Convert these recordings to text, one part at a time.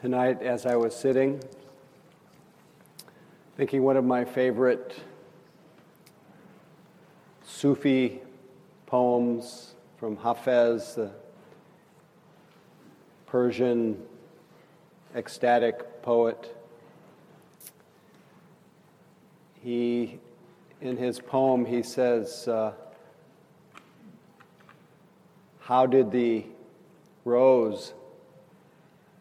tonight as I was sitting, thinking one of my favorite Sufi poems from Hafez, the Persian ecstatic poet. He, in his poem, he says, uh, How did the rose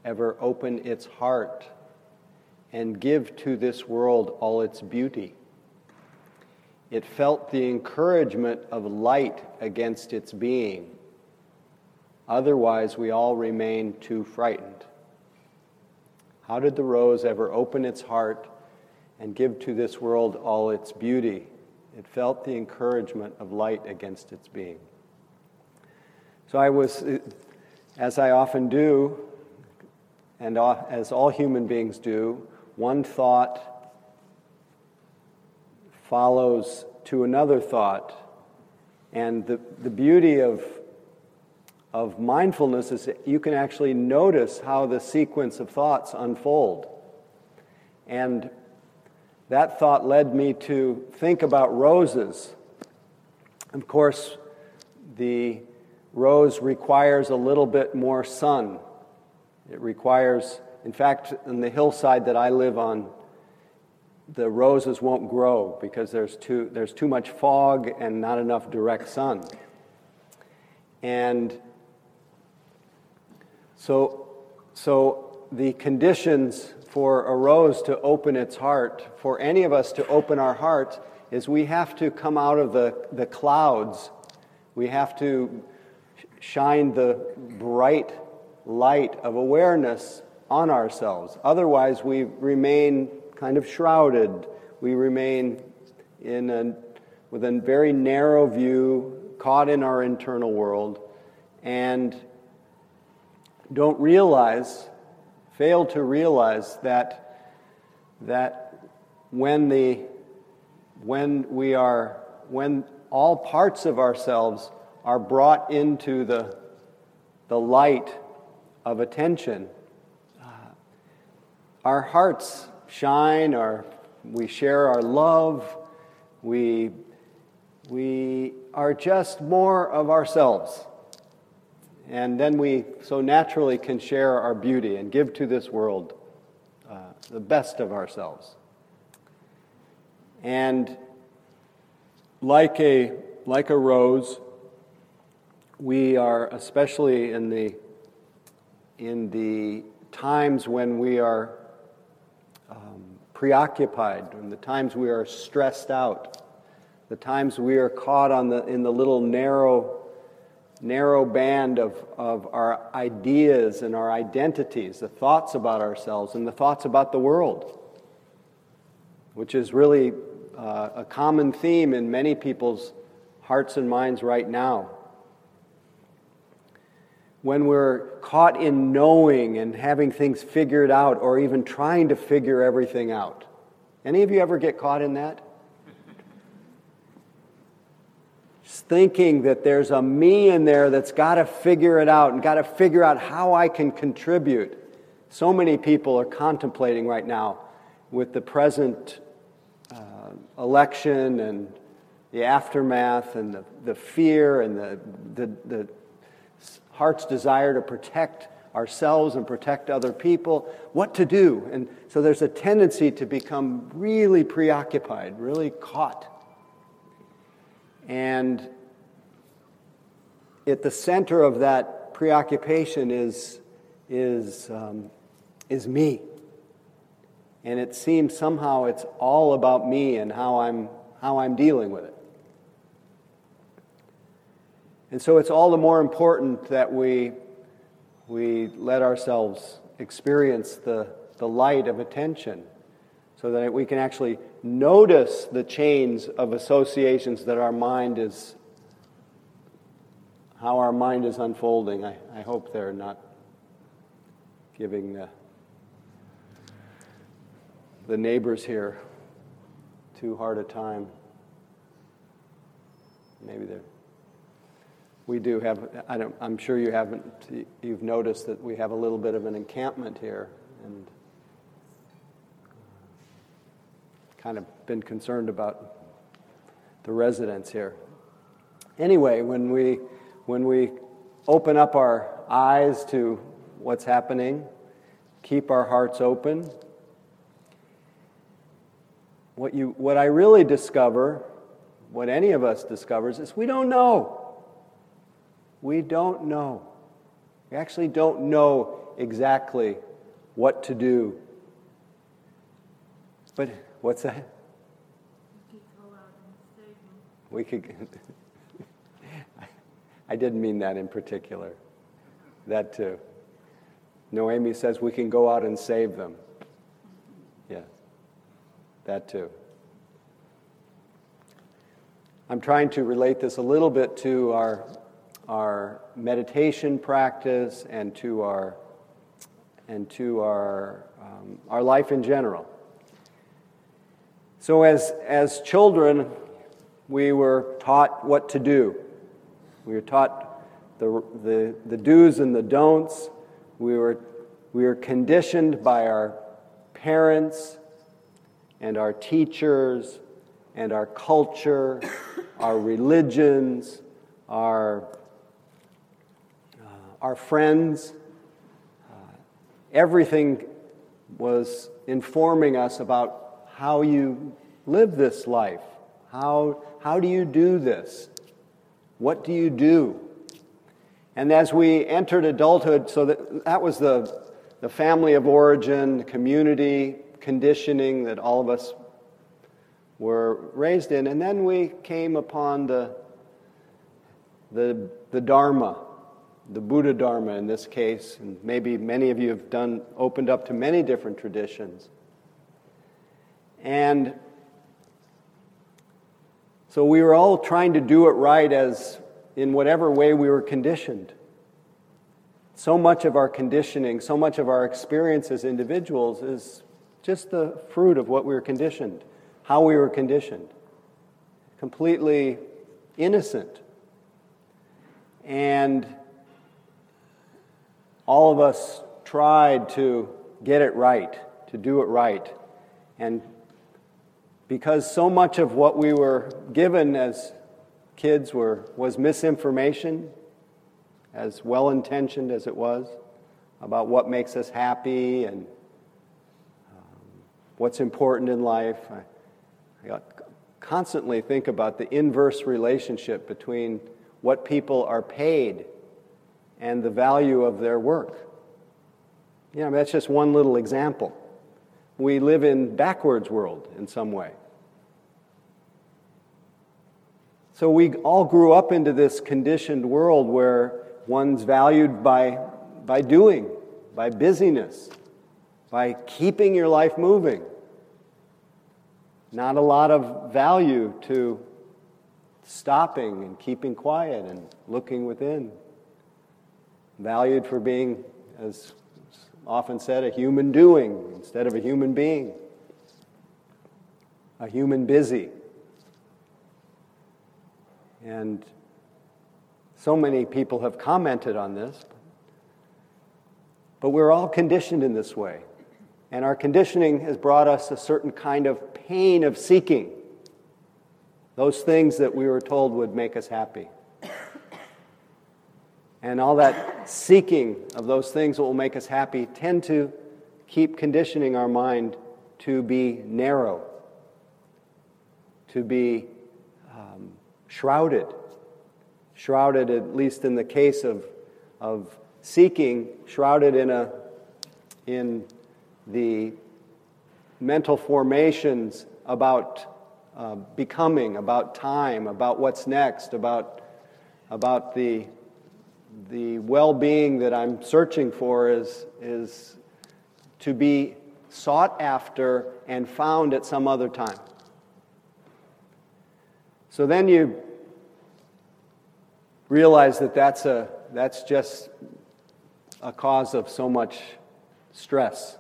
ever open its heart and give to this world all its beauty. It felt the encouragement of light against its being. Otherwise, we all remain too frightened. How did the rose ever open its heart and give to this world all its beauty? It felt the encouragement of light against its being. So I was, as I often do, and as all human beings do, one thought follows to another thought. And the, the beauty of, of mindfulness is that you can actually notice how the sequence of thoughts unfold. And that thought led me to think about roses. Of course, the rose requires a little bit more sun it requires, in fact, in the hillside that I live on, the roses won't grow because there's too, there's too much fog and not enough direct sun. And so, so the conditions for a rose to open its heart, for any of us to open our heart, is we have to come out of the, the clouds. We have to shine the bright light of awareness on ourselves. Otherwise, we remain kind of shrouded. We remain in a, with a very narrow view, caught in our internal world, and don't realize, fail to realize that, that when, the, when we are, when all parts of ourselves are brought into the, the light of attention. Uh, our hearts shine, our, we share our love, we, we are just more of ourselves. And then we so naturally can share our beauty and give to this world uh, the best of ourselves. And like a, like a rose, we are, especially in the in the times when we are um, preoccupied, in the times we are stressed out, the times we are caught on the, in the little narrow, narrow band of, of our ideas and our identities, the thoughts about ourselves and the thoughts about the world, which is really uh, a common theme in many people's hearts and minds right now when we're caught in knowing and having things figured out or even trying to figure everything out. Any of you ever get caught in that? Just thinking that there's a me in there that's got to figure it out and got to figure out how I can contribute. So many people are contemplating right now with the present uh, election and the aftermath and the, the fear and the, the, the heart's desire to protect ourselves and protect other people, what to do. And so there's a tendency to become really preoccupied, really caught. And at the center of that preoccupation is, is, um, is me. And it seems somehow it's all about me and how I'm, how I'm dealing with it. And so it's all the more important that we, we let ourselves experience the, the light of attention so that we can actually notice the chains of associations that our mind is, how our mind is unfolding. I, I hope they're not giving the, the neighbors here too hard a time. Maybe they're we do have, I am sure you haven't, you've noticed that we have a little bit of an encampment here. and uh, kind of been concerned about the residents here. Anyway, when we, when we open up our eyes to what's happening, keep our hearts open, what, you, what I really discover, what any of us discovers, is we don't know. We don't know. We actually don't know exactly what to do. But what's that? We could. I didn't mean that in particular. That too. Noemi says we can go out and save them. Yeah, that too. I'm trying to relate this a little bit to our, our meditation practice and to our, and to our, um, our life in general. So, as, as children, we were taught what to do. We were taught the, the, the do's and the don'ts. We were, we were conditioned by our parents and our teachers and our culture, our religions, our, our friends. Uh, everything was informing us about how you live this life. How, how do you do this? What do you do? And as we entered adulthood, so that, that was the, the family of origin, the community, conditioning that all of us were raised in. And then we came upon the, the, the Dharma, the Buddha Dharma in this case, and maybe many of you have done, opened up to many different traditions. And so we were all trying to do it right as in whatever way we were conditioned. So much of our conditioning, so much of our experience as individuals is just the fruit of what we were conditioned, how we were conditioned. Completely innocent. And all of us tried to get it right, to do it right, and because so much of what we were given as kids were, was misinformation, as well intentioned as it was, about what makes us happy and um, what's important in life. I, I constantly think about the inverse relationship between what people are paid and the value of their work. You know, that's just one little example we live in backwards world in some way. So we all grew up into this conditioned world where one's valued by, by doing, by busyness, by keeping your life moving. Not a lot of value to stopping and keeping quiet and looking within. Valued for being, as often said, a human doing instead of a human being, a human busy. And so many people have commented on this. But we're all conditioned in this way. And our conditioning has brought us a certain kind of pain of seeking those things that we were told would make us happy. And all that seeking of those things that will make us happy tend to keep conditioning our mind to be narrow, to be um, shrouded. Shrouded, at least in the case of, of seeking, shrouded in, a, in the mental formations about uh, becoming, about time, about what's next, about, about the the well being that I'm searching for is, is to be sought after and found at some other time. So then you realize that that's, a, that's just a cause of so much stress.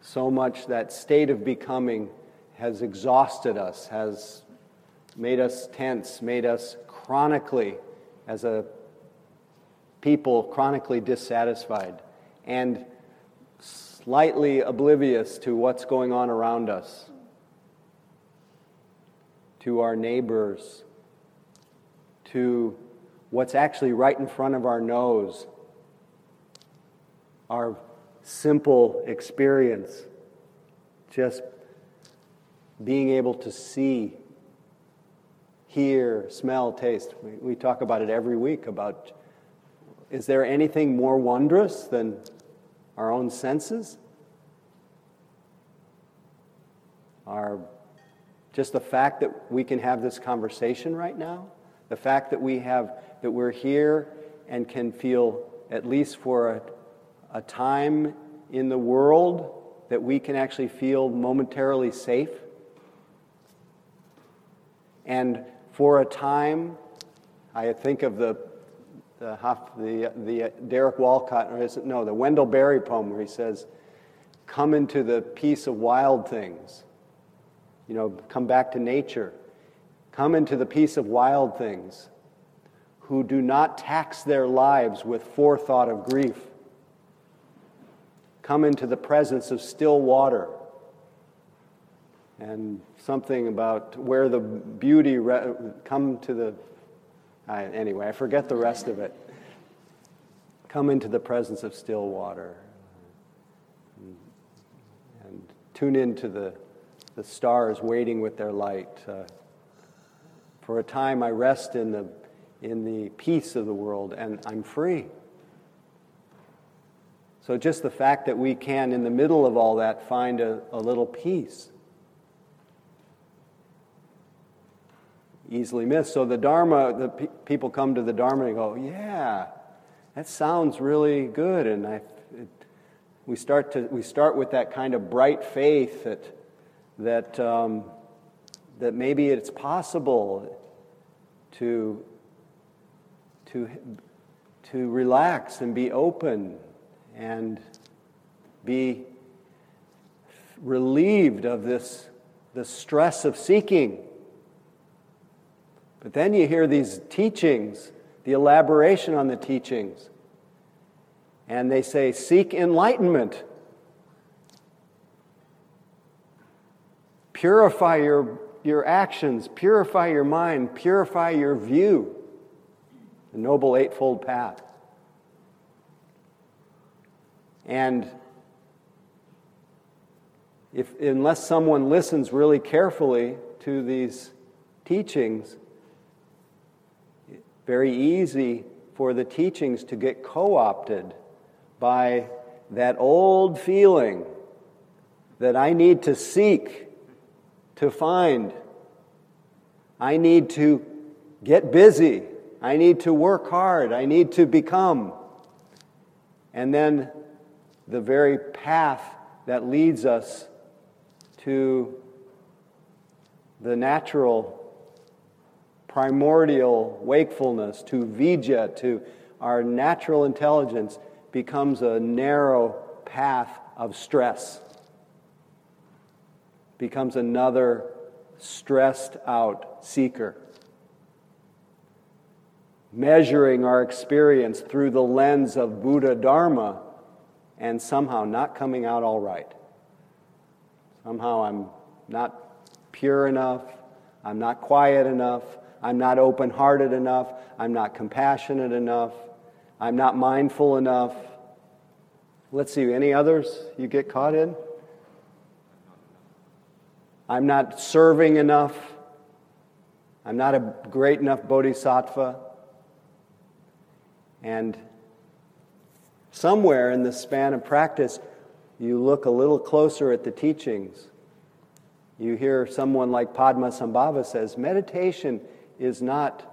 So much that state of becoming has exhausted us, has made us tense, made us chronically, as a people chronically dissatisfied. And slightly oblivious to what's going on around us, to our neighbors, to what's actually right in front of our nose, our simple experience, just being able to see, hear, smell, taste. We, we talk about it every week about is there anything more wondrous than our own senses? Our, just the fact that we can have this conversation right now, the fact that we have that we're here and can feel at least for a, a time in the world that we can actually feel momentarily safe. And for a time, I think of the the, the, the Derek Walcott, or is it, no, the Wendell Berry poem where he says, Come into the peace of wild things. You know, come back to nature. Come into the peace of wild things who do not tax their lives with forethought of grief. Come into the presence of still water. And something about where the beauty, re- come to the I, anyway, I forget the rest of it. Come into the presence of still water and, and tune into the, the stars waiting with their light. Uh, for a time, I rest in the, in the peace of the world and I'm free. So, just the fact that we can, in the middle of all that, find a, a little peace easily missed. So the Dharma, the pe- people come to the Dharma and go, yeah, that sounds really good. And I, it, we, start to, we start with that kind of bright faith that, that, um, that maybe it's possible to, to, to relax and be open and be relieved of this the stress of seeking but then you hear these teachings, the elaboration on the teachings, and they say, Seek enlightenment. Purify your, your actions, purify your mind, purify your view. The Noble Eightfold Path. And if, unless someone listens really carefully to these teachings, very easy for the teachings to get co opted by that old feeling that I need to seek, to find. I need to get busy. I need to work hard. I need to become. And then the very path that leads us to the natural primordial wakefulness, to vijja, to our natural intelligence, becomes a narrow path of stress, becomes another stressed out seeker. Measuring our experience through the lens of Buddha Dharma and somehow not coming out all right. Somehow I'm not pure enough, I'm not quiet enough, I'm not open hearted enough. I'm not compassionate enough. I'm not mindful enough. Let's see, any others you get caught in? I'm not serving enough. I'm not a great enough bodhisattva. And somewhere in the span of practice, you look a little closer at the teachings. You hear someone like Padmasambhava says, meditation is not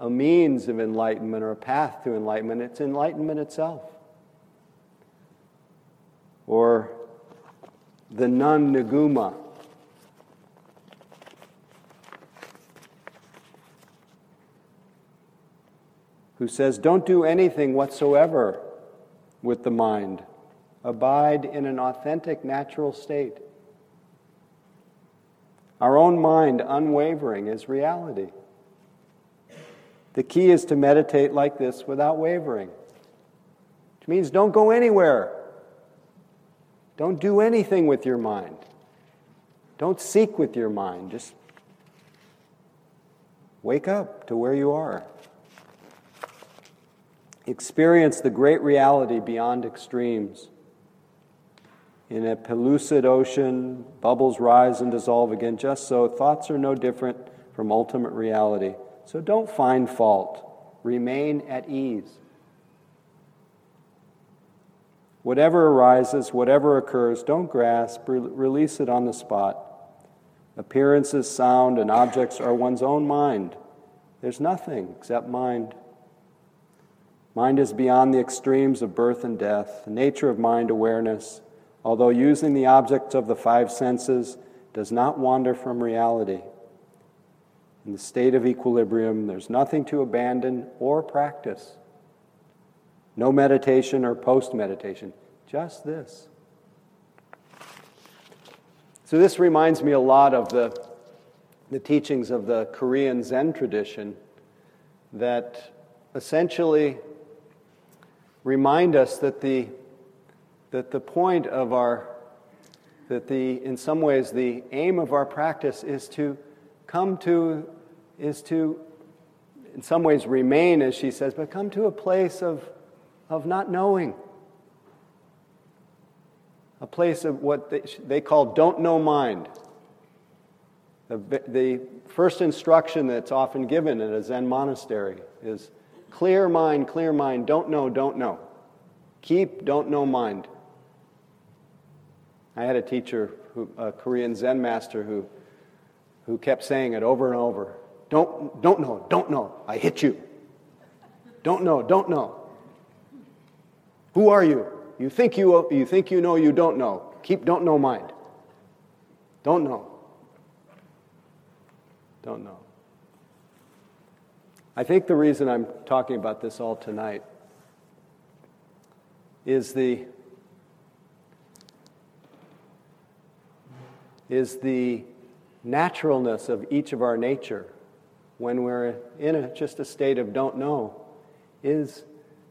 a means of enlightenment or a path to enlightenment, it's enlightenment itself. Or the nun Niguma. Who says, Don't do anything whatsoever with the mind. Abide in an authentic, natural state. Our own mind, unwavering, is reality. The key is to meditate like this without wavering, which means don't go anywhere. Don't do anything with your mind. Don't seek with your mind. Just wake up to where you are. Experience the great reality beyond extremes. In a pellucid ocean, bubbles rise and dissolve again. Just so, thoughts are no different from ultimate reality. So don't find fault. Remain at ease. Whatever arises, whatever occurs, don't grasp, re- release it on the spot. Appearances, sound, and objects are one's own mind. There's nothing except mind. Mind is beyond the extremes of birth and death. The nature of mind awareness, although using the objects of the five senses, does not wander from reality. In the state of equilibrium, there's nothing to abandon or practice. No meditation or post meditation, just this. So, this reminds me a lot of the, the teachings of the Korean Zen tradition that essentially remind us that the, that the point of our, that the, in some ways, the aim of our practice is to come to, is to, in some ways, remain, as she says, but come to a place of of not knowing. A place of what they, they call don't know mind. The, the first instruction that's often given in a Zen monastery is clear mind, clear mind, don't know, don't know. Keep don't know mind. I had a teacher, who, a Korean Zen master, who, who kept saying it over and over. Don't, don't know, don't know. I hit you. Don't know, don't know. Who are you? You think you, you think you know, you don't know. Keep don't know mind. Don't know. Don't know. I think the reason I'm talking about this all tonight is the is the naturalness of each of our nature when we're in a, just a state of don't know is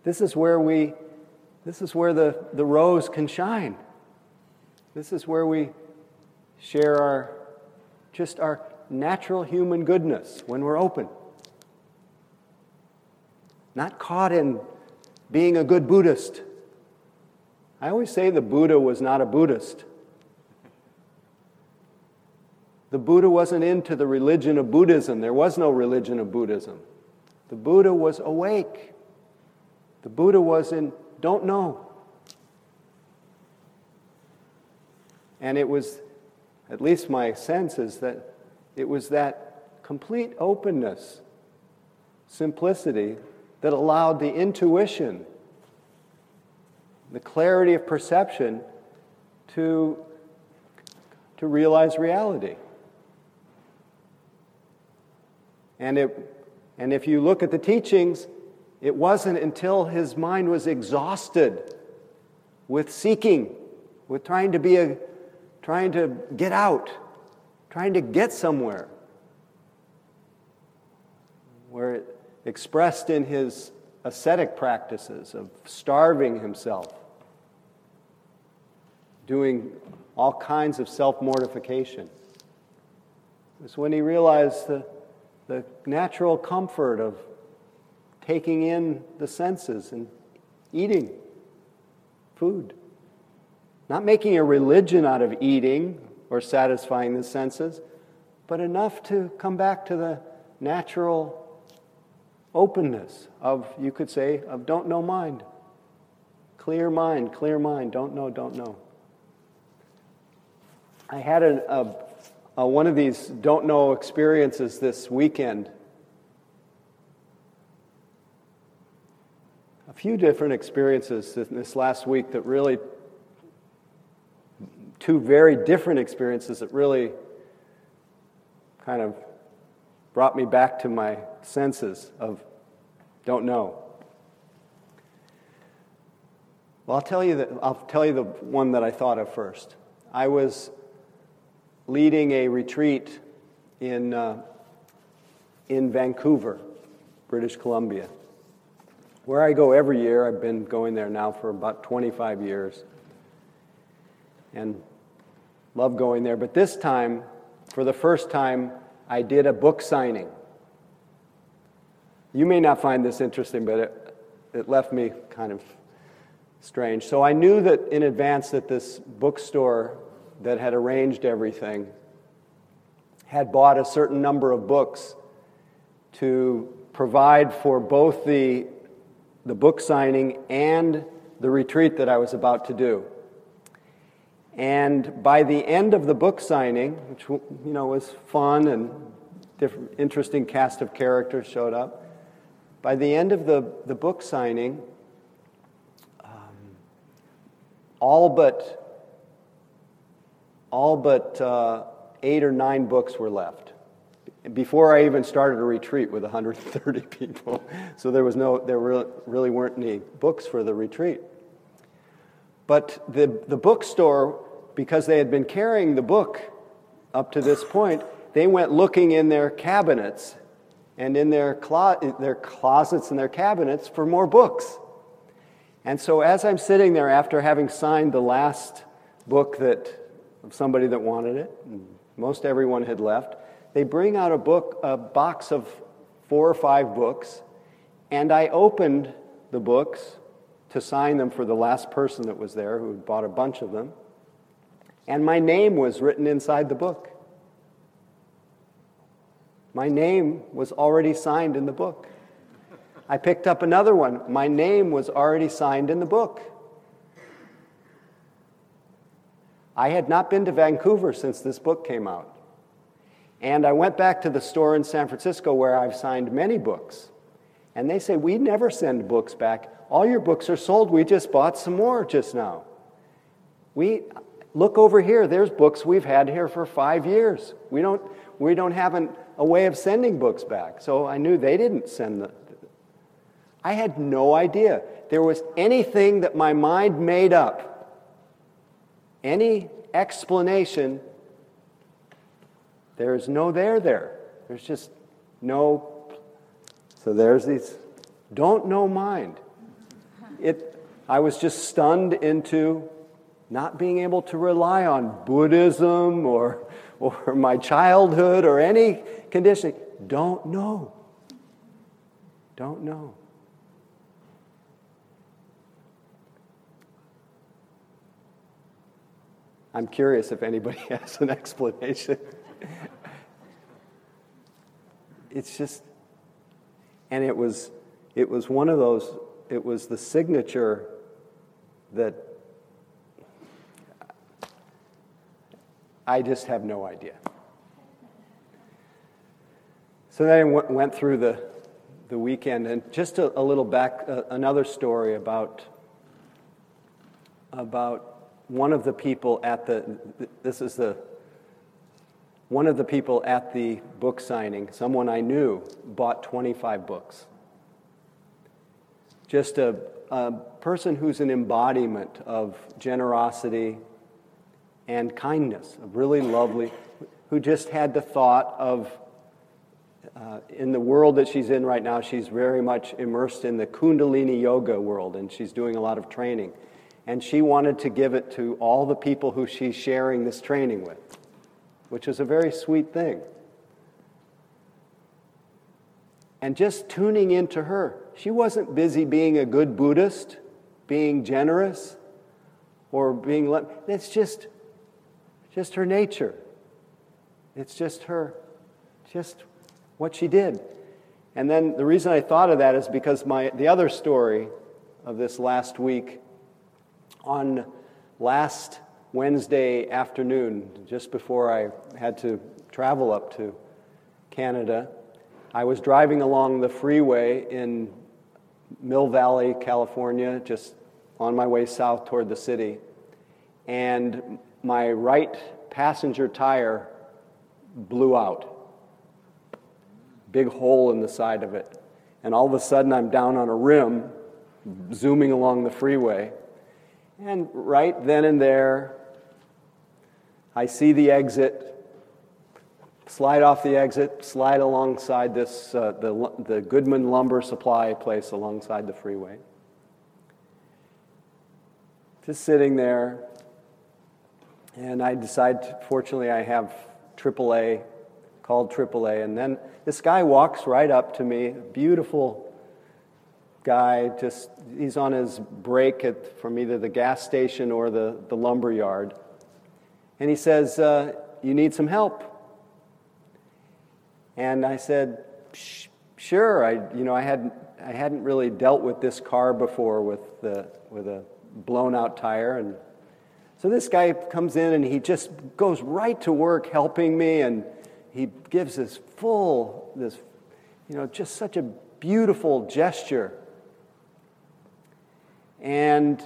this is where we this is where the, the rose can shine. This is where we share our just our natural human goodness when we're open. Not caught in being a good Buddhist. I always say the Buddha was not a Buddhist. The Buddha wasn't into the religion of Buddhism. There was no religion of Buddhism. The Buddha was awake. The Buddha was in don't know. And it was, at least my sense is that it was that complete openness, simplicity, that allowed the intuition, the clarity of perception to, to realize reality. And, it, and if you look at the teachings, it wasn't until his mind was exhausted with seeking, with trying to be a, trying to get out, trying to get somewhere, where it expressed in his ascetic practices of starving himself, doing all kinds of self mortification. It's when he realized the, the natural comfort of taking in the senses and eating food. Not making a religion out of eating or satisfying the senses, but enough to come back to the natural openness of, you could say, of don't know mind. Clear mind, clear mind, don't know, don't know. I had a, a, a one of these don't know experiences this weekend A few different experiences this last week that really, two very different experiences that really kind of brought me back to my senses of don't know. Well, I'll tell you that I'll tell you the one that I thought of first. I was leading a retreat in uh, in Vancouver, British Columbia where I go every year. I've been going there now for about 25 years. and love going there. But this time, for the first time, I did a book signing. You may not find this interesting, but it, it left me kind of strange. So I knew that in advance that this bookstore that had arranged everything had bought a certain number of books to provide for both the, the book signing and the retreat that I was about to do. And by the end of the book signing, which you know was fun and different, interesting cast of characters showed up, by the end of the, the book signing, um, all but all but uh, eight or nine books were left before I even started a retreat with 130 people. So there was no, there really weren't any books for the retreat. But the, the bookstore, because they had been carrying the book up to this point, they went looking in their cabinets and in their, clo- their closets and their cabinets for more books. And so as I'm sitting there after having signed the last book that of somebody that wanted it, most everyone had left, they bring out a book, a box of four or five books, and I opened the books to sign them for the last person that was there who had bought a bunch of them. And my name was written inside the book. My name was already signed in the book. I picked up another one. My name was already signed in the book. I had not been to Vancouver since this book came out. And I went back to the store in San Francisco where I've signed many books. And they say, We never send books back. All your books are sold. We just bought some more just now. We look over here. There's books we've had here for five years. We don't, we don't have an, a way of sending books back. So I knew they didn't send the. I had no idea there was anything that my mind made up, any explanation there's no there there. There's just no. So there's these don't know mind. It, I was just stunned into not being able to rely on Buddhism or, or my childhood or any conditioning. Don't know. Don't know. I'm curious if anybody has an explanation it's just, and it was, it was one of those, it was the signature that I just have no idea. So then I w- went through the, the weekend, and just a, a little back, uh, another story about, about one of the people at the, this is the one of the people at the book signing, someone I knew, bought 25 books. Just a, a person who's an embodiment of generosity and kindness, a really lovely, who just had the thought of, uh, in the world that she's in right now, she's very much immersed in the Kundalini yoga world, and she's doing a lot of training. And she wanted to give it to all the people who she's sharing this training with which is a very sweet thing. And just tuning into her. She wasn't busy being a good Buddhist, being generous, or being. Le- it's just, just her nature. It's just her, just what she did. And then the reason I thought of that is because my, the other story of this last week, on last Wednesday afternoon, just before I had to travel up to Canada, I was driving along the freeway in Mill Valley, California, just on my way south toward the city, and my right passenger tire blew out. Big hole in the side of it. And all of a sudden, I'm down on a rim, zooming along the freeway. And right then and there, I see the exit, slide off the exit, slide alongside this, uh, the, the Goodman Lumber Supply place alongside the freeway. Just sitting there, And I decide, fortunately, I have AAA, called AAA. And then this guy walks right up to me, beautiful guy, just he's on his break at, from either the gas station or the, the lumber yard. And he says, uh, You need some help? And I said, Sure. I, you know, I, hadn't I hadn't really dealt with this car before with, the, with a blown out tire. And so this guy comes in and he just goes right to work helping me and he gives this full, this, you know, just such a beautiful gesture. And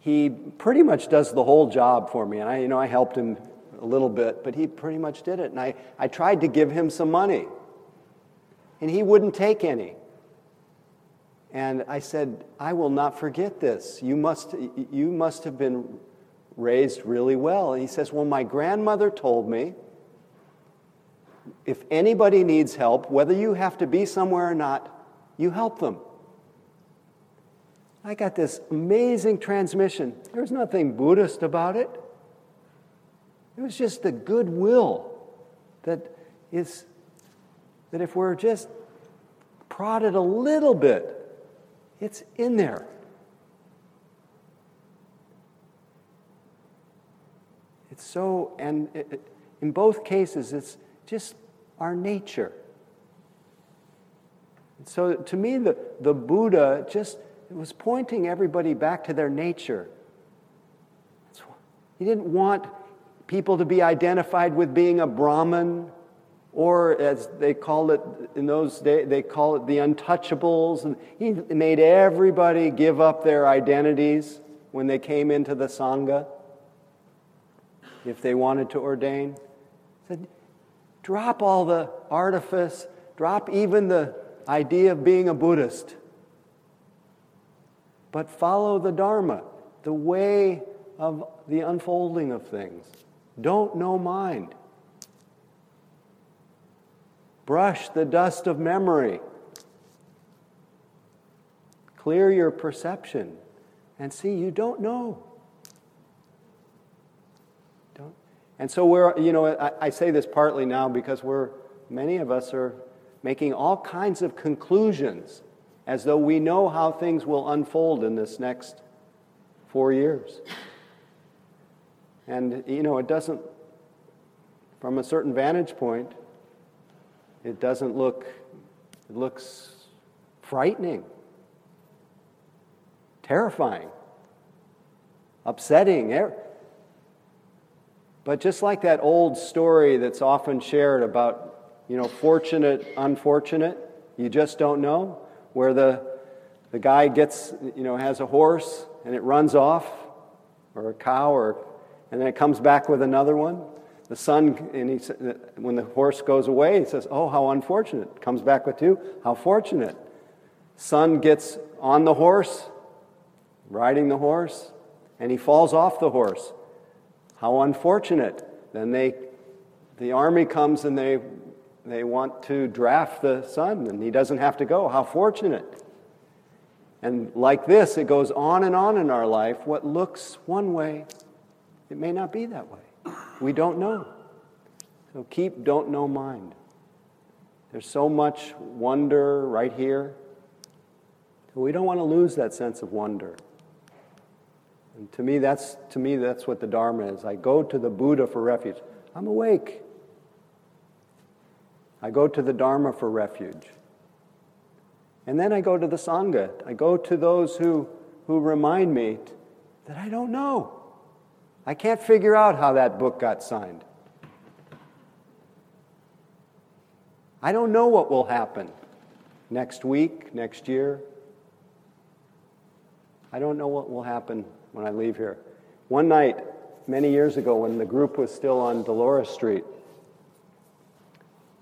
he pretty much does the whole job for me. And I, you know, I helped him a little bit, but he pretty much did it. And I, I tried to give him some money, and he wouldn't take any. And I said, I will not forget this. You must, you must have been raised really well. And he says, Well, my grandmother told me if anybody needs help, whether you have to be somewhere or not, you help them. I got this amazing transmission. There's nothing Buddhist about it. It was just the goodwill that is that if we're just prodded a little bit, it's in there. It's so, and it, in both cases, it's just our nature. so to me, the, the Buddha just was pointing everybody back to their nature. He didn't want people to be identified with being a Brahmin, or as they called it in those days, they call it the untouchables. And he made everybody give up their identities when they came into the Sangha if they wanted to ordain. Said, drop all the artifice, drop even the idea of being a Buddhist, but follow the Dharma, the way of the unfolding of things. Don't know mind. Brush the dust of memory. Clear your perception and see you don't know. Don't. And so we're, you know, I, I, say this partly now because we're, many of us are making all kinds of conclusions as though we know how things will unfold in this next four years. And, you know, it doesn't, from a certain vantage point, it doesn't look, it looks frightening, terrifying, upsetting. Er, but just like that old story that's often shared about, you know, fortunate, unfortunate, you just don't know, where the, the guy gets, you know, has a horse and it runs off, or a cow, or, and then it comes back with another one. The son, and he, when the horse goes away, he says, Oh, how unfortunate. Comes back with two, how fortunate. Son gets on the horse, riding the horse, and he falls off the horse. How unfortunate. Then they, the army comes and they, they want to draft the son, and he doesn't have to go. How fortunate. And like this, it goes on and on in our life. What looks one way, it may not be that way. We don't know. So keep don't know mind. There's so much wonder right here. We don't want to lose that sense of wonder. And to me, that's, to me, that's what the Dharma is. I go to the Buddha for refuge. I'm awake. I go to the Dharma for refuge. And then I go to the Sangha. I go to those who, who remind me that I don't know. I can't figure out how that book got signed. I don't know what will happen next week, next year. I don't know what will happen when I leave here. One night, many years ago, when the group was still on Dolores Street,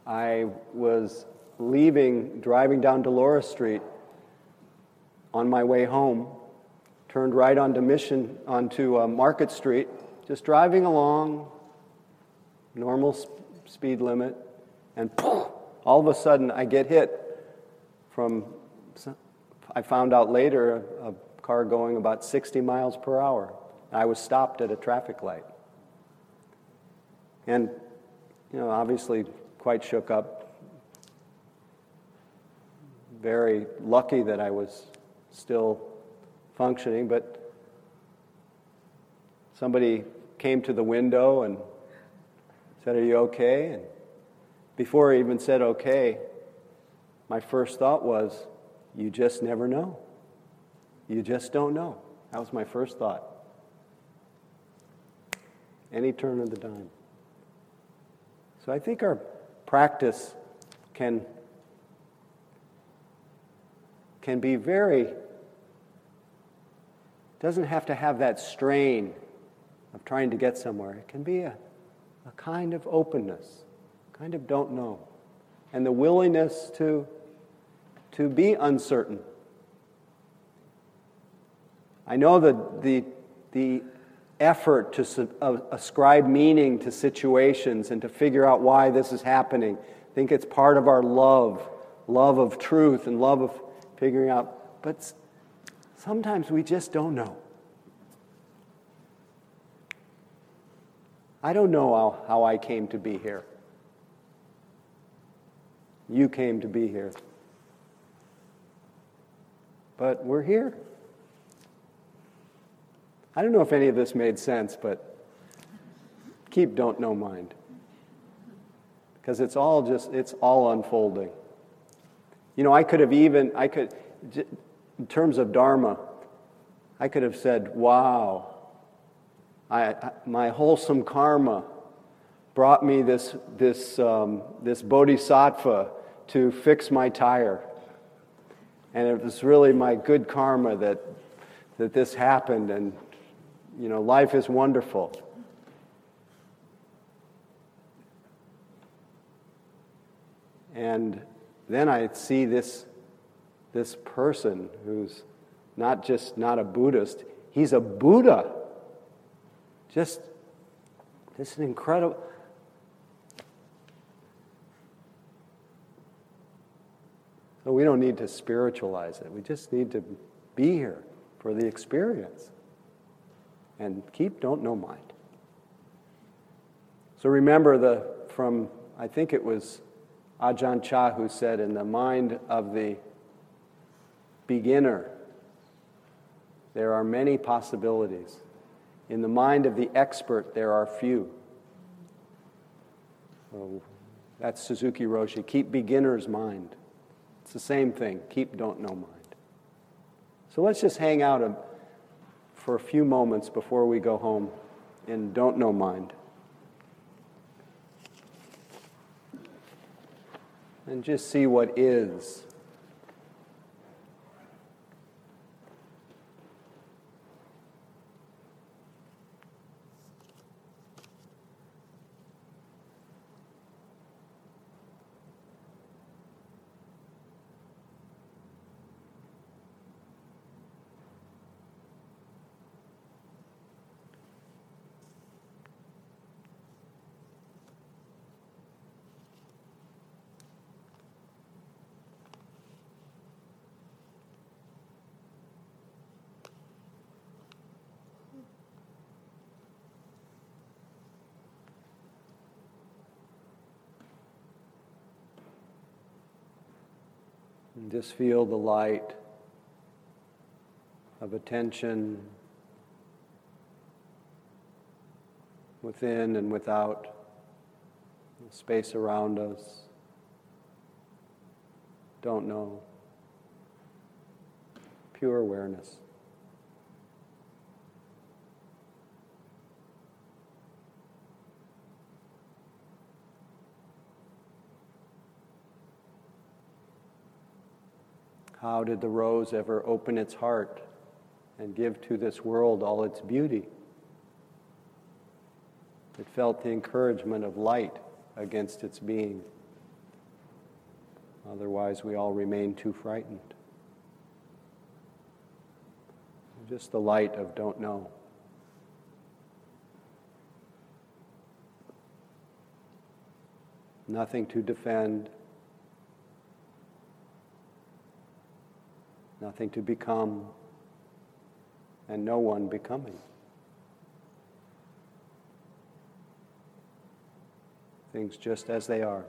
I was leaving, driving down Dolores Street on my way home, turned right onto Mission, onto uh, Market Street, just driving along, normal sp- speed limit, and poof, all of a sudden I get hit from, I found out later, a, a car going about 60 miles per hour. I was stopped at a traffic light. And, you know, obviously quite shook up. Very lucky that I was still functioning, but somebody came to the window and said, Are you okay? And before I even said okay, my first thought was, You just never know. You just don't know. That was my first thought. Any turn of the dime. So I think our practice can, can be very, doesn't have to have that strain of trying to get somewhere. It can be a, a kind of openness, kind of don't know, and the willingness to, to be uncertain. I know that the, the effort to uh, ascribe meaning to situations and to figure out why this is happening. I think it's part of our love, love of truth and love of figuring out. But sometimes we just don't know. I don't know how, how I came to be here. You came to be here. But we're here. I don't know if any of this made sense, but keep don't know mind. Because it's all just, it's all unfolding. You know, I could have even, I could, in terms of Dharma, I could have said, wow, I, my wholesome karma brought me this, this, um, this bodhisattva to fix my tire. And it was really my good karma that, that this happened, and you know, life is wonderful. And then I see this, this person who's not just not a Buddhist, he's a Buddha. Just this an incredible. So we don't need to spiritualize it. We just need to be here for the experience and keep don't know mind. So remember the from I think it was Ajahn Chah who said in the mind of the beginner there are many possibilities. In the mind of the expert there are few. So that's Suzuki Roshi. Keep beginner's mind. It's the same thing. Keep don't know mind. So let's just hang out a for a few moments before we go home and Don't Know Mind. And just see what is. Just feel the light of attention within and without the space around us. Don't know. Pure awareness. How did the rose ever open its heart and give to this world all its beauty? It felt the encouragement of light against its being. Otherwise, we all remain too frightened. Just the light of don't know. Nothing to defend, nothing to become, and no one becoming. things just as they are.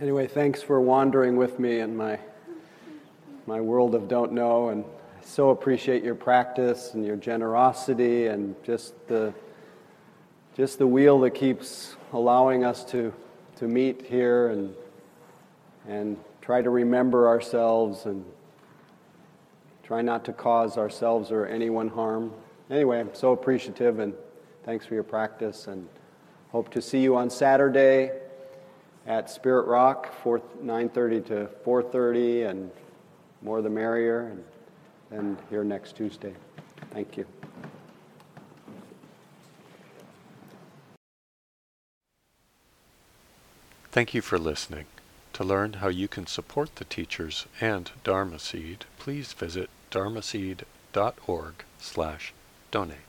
Anyway, thanks for wandering with me in my, my world of don't know, and I so appreciate your practice and your generosity and just the, just the wheel that keeps allowing us to, to meet here and, and try to remember ourselves and try not to cause ourselves or anyone harm. Anyway, I'm so appreciative and thanks for your practice and hope to see you on Saturday at Spirit Rock, 9:30 to 4:30, and more the merrier, and then here next Tuesday. Thank you. Thank you for listening. To learn how you can support the teachers and Dharma Seed, please visit dharma dharmaseed.org slash donate.